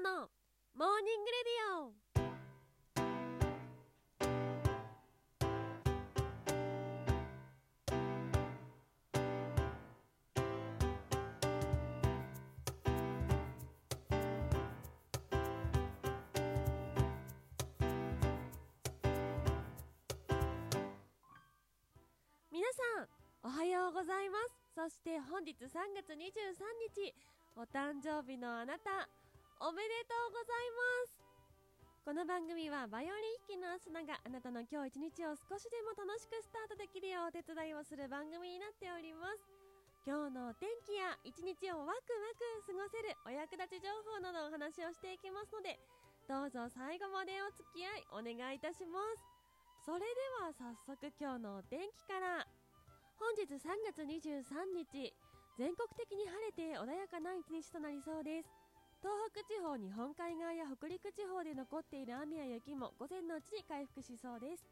ナのモーニングレディオ。皆さんおはようございます。そして本日3月23日お誕生日のあなた。おめでとうございます。この番組はバイオリン弾きのアスナがあなたの今日一日を少しでも楽しくスタートできるようお手伝いをする番組になっております。今日のお天気や一日をワクワク過ごせるお役立ち情報などお話をしていきますのでどうぞ最後までお付き合いお願いいたします。それでは早速今日のお天気から。本日3月23日全国的に晴れて穏やかな一日となりそうです。北地方日本海側や北陸地方で残っている雨や雪も午前のうちに回復しそうです。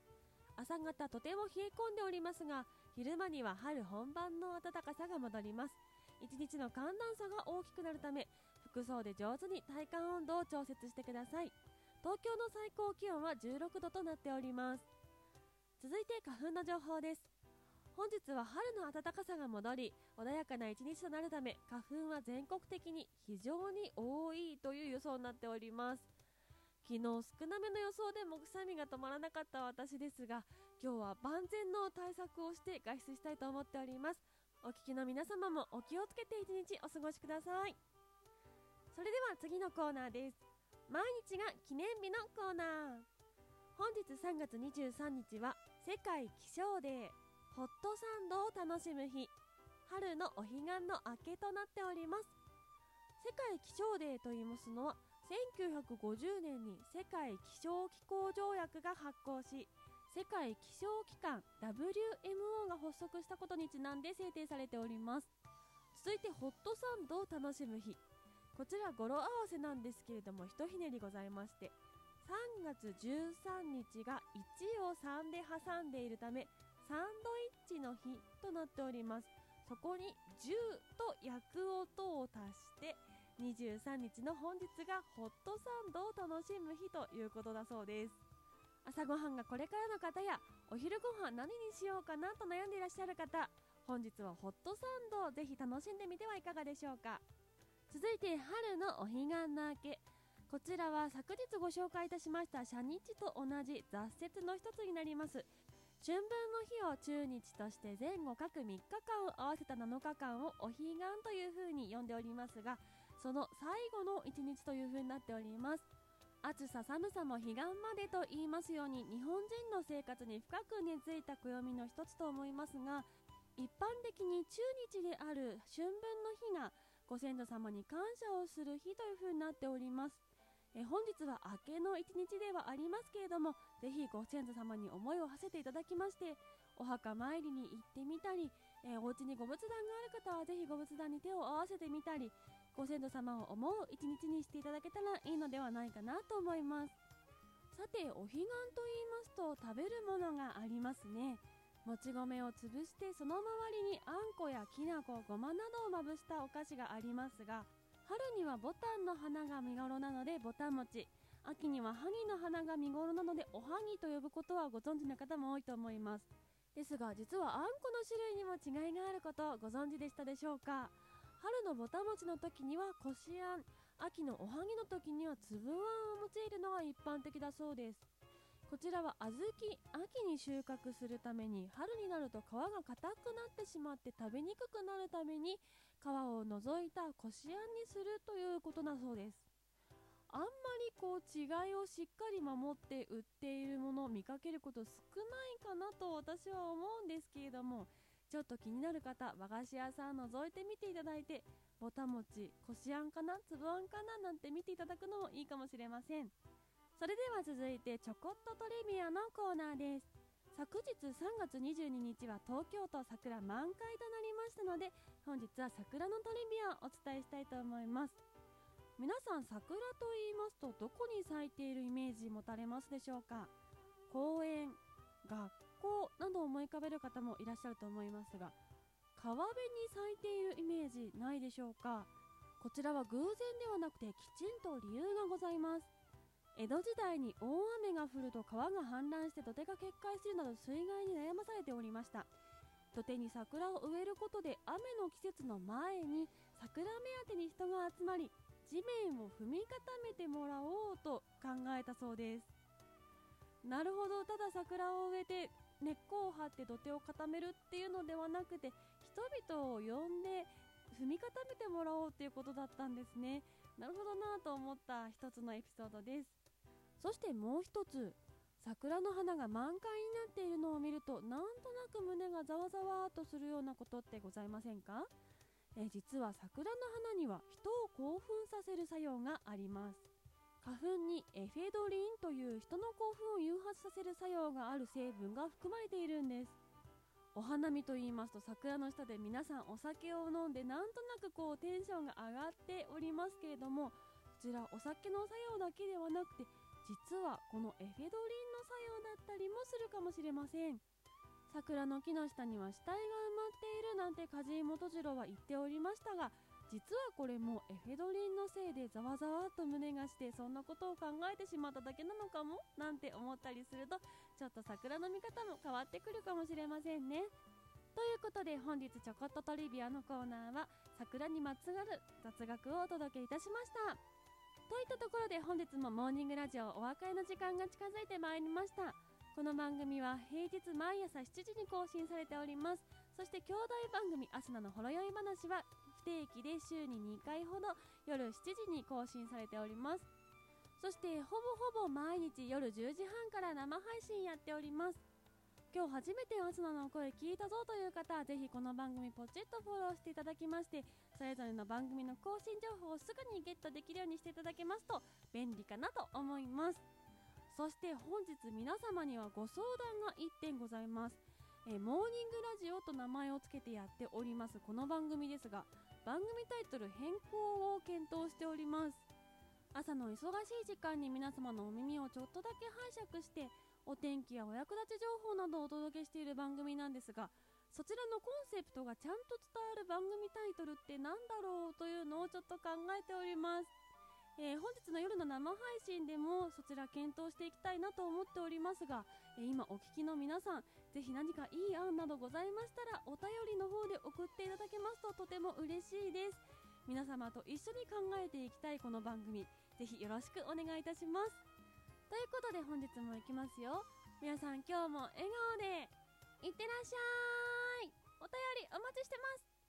朝方とても冷え込んでおりますが昼間には春本番の暖かさが戻ります。一日の寒暖差が大きくなるため服装で上手に体感温度を調節してください。東京の最高気温は16度となっております。続いて花粉の情報です。本日は春の暖かさが戻り穏やかな一日となるため花粉は全国的に非常に多いという予想になっております。昨日少なめの予想でもくしゃみが止まらなかった私ですが今日は万全の対策をして外出したいと思っております。お聞きの皆様もお気をつけて一日お過ごしください。それでは次のコーナーです。毎日が記念日のコーナー。本日3月23日は世界気象デー。ホットサンドを楽しむ日。春のお彼岸の明けとなっております。世界気象デーと言いますのは1950年に世界気象気候条約が発効し世界気象機関 WMO が発足したことにちなんで制定されております。続いてホットサンドを楽しむ日。こちら語呂合わせなんですけれどもひとひねりございまして3月13日が1を3で挟んでいるためサンドイッチの日となっております。そこに10と焼く音を足して23日の本日がホットサンドを楽しむ日ということだそうです。朝ごはんがこれからの方やお昼ご飯何にしようかなと悩んでいらっしゃる方本日はホットサンドをぜひ楽しんでみてはいかがでしょうか。続いて春のお彼岸の明け。こちらは昨日ご紹介いたしました初日と同じ雑雪の一つになります。春分の日を中日として前後各3日間を合わせた7日間をお彼岸という風に呼んでおりますがその最後の1日という風になっております。暑さ寒さも彼岸までと言いますように日本人の生活に深く根付いた暦の一つと思いますが一般的に中日である春分の日がご先祖様に感謝をする日という風になっております。え本日は明けの一日ではありますけれどもぜひご先祖様に思いを馳せていただきましてお墓参りに行ってみたり、えー、お家にご仏壇がある方はぜひご仏壇に手を合わせてみたりご先祖様を思う一日にしていただけたらいいのではないかなと思います。さてお彼岸と言いますと食べるものがありますね。もち米を潰してその周りにあんこやきな粉ごまなどをまぶしたお菓子がありますが春にはボタンの花が見頃なのでボタン餅秋にはハギの花が見頃なのでおはぎと呼ぶことはご存知の方も多いと思います。ですが実はあんこの種類にも違いがあることをご存知でしたでしょうか？春のぼた餅の時にはこしあん。秋のおはぎの時には粒あんを用いるのが一般的だそうです。こちらは小豆秋に収穫するために春になると皮が硬くなってしまって食べにくくなるために皮を除いたこしあんにするということだそうです。あんまりこう違いをしっかり守って売っているものを見かけること少ないかなと私は思うんですけれどもちょっと気になる方和菓子屋さん覗いてみていただいてぼたもちこしあんかなつぶあんかななんて見ていただくのもいいかもしれません。それでは続いてちょこっとトリビアのコーナーです。昨日3月22日は東京都桜満開となりましたので本日は桜のトリビアをお伝えしたいと思います。皆さん桜と言いますとどこに咲いているイメージ持たれますでしょうか？公園学校などを思い浮かべる方もいらっしゃると思いますが川辺に咲いているイメージないでしょうか？こちらは偶然ではなくてきちんと理由がございます。江戸時代に大雨が降ると川が氾濫して土手が決壊するなど水害に悩まされておりました。土手に桜を植えることで雨の季節の前に桜目当てに人が集まり地面を踏み固めてもらおうと考えたそうです。なるほどただ桜を植えて根っこを張って土手を固めるっていうのではなくて人々を呼んで踏み固めてもらおうっていうことだったんですね。なるほどなと思った一つのエピソードです。そしてもう一つ桜の花が満開になっているのを見るとなんとなく胸がざわざわとするようなことってございませんか？え実は桜の花には人を興奮させる作用があります。花粉にエフェドリンという人の興奮を誘発させる作用がある成分が含まれているんです。お花見と言いますと桜の下で皆さんお酒を飲んでなんとなくこうテンションが上がっておりますけれどもこちらお酒の作用だけではなくて実はこのエフェドリンの作用だったりもするかもしれません。桜の木の下には死体が埋まっているなんて梶井元次郎は言っておりましたが実はこれもエフェドリンのせいでざわざわっと胸がしてそんなことを考えてしまっただけなのかもなんて思ったりするとちょっと桜の見方も変わってくるかもしれませんね。ということで本日ちょこっとトリビアのコーナーは桜にまつわる雑学をお届けいたしました。といったところで本日もモーニングラジオお別れの時間が近づいてまいりました。この番組は平日毎朝7時に更新されております。そして兄弟番組アスナのほろ酔い話は不定期で週に2回ほど夜7時に更新されております。そしてほぼほぼ毎日夜10時半から生配信やっております。今日初めてアスナの声聞いたぞという方はぜひこの番組ポチッとフォローしていただきましてそれぞれの番組の更新情報をすぐにゲットできるようにしていただけますと便利かなと思います。そして本日皆様にはご相談が1点ございます。えモーニングラジオと名前を付けてやっておりますこの番組ですが番組タイトル変更を検討しております。朝の忙しい時間に皆様のお耳をちょっとだけ拝借してお天気やお役立ち情報などをお届けしている番組なんですがそちらのコンセプトがちゃんと伝わる番組タイトルって何だろうというのをちょっと考えております。えー、本日の夜の生配信でもそちら検討していきたいなと思っておりますが、えー、今お聞きの皆さんぜひ何かいい案などございましたらお便りの方で送っていただけますととても嬉しいです。皆様と一緒に考えていきたいこの番組ぜひよろしくお願いいたします。ということで本日も行きますよ。皆さん今日も笑顔でいってらっしゃい。お便りお待ちしてます。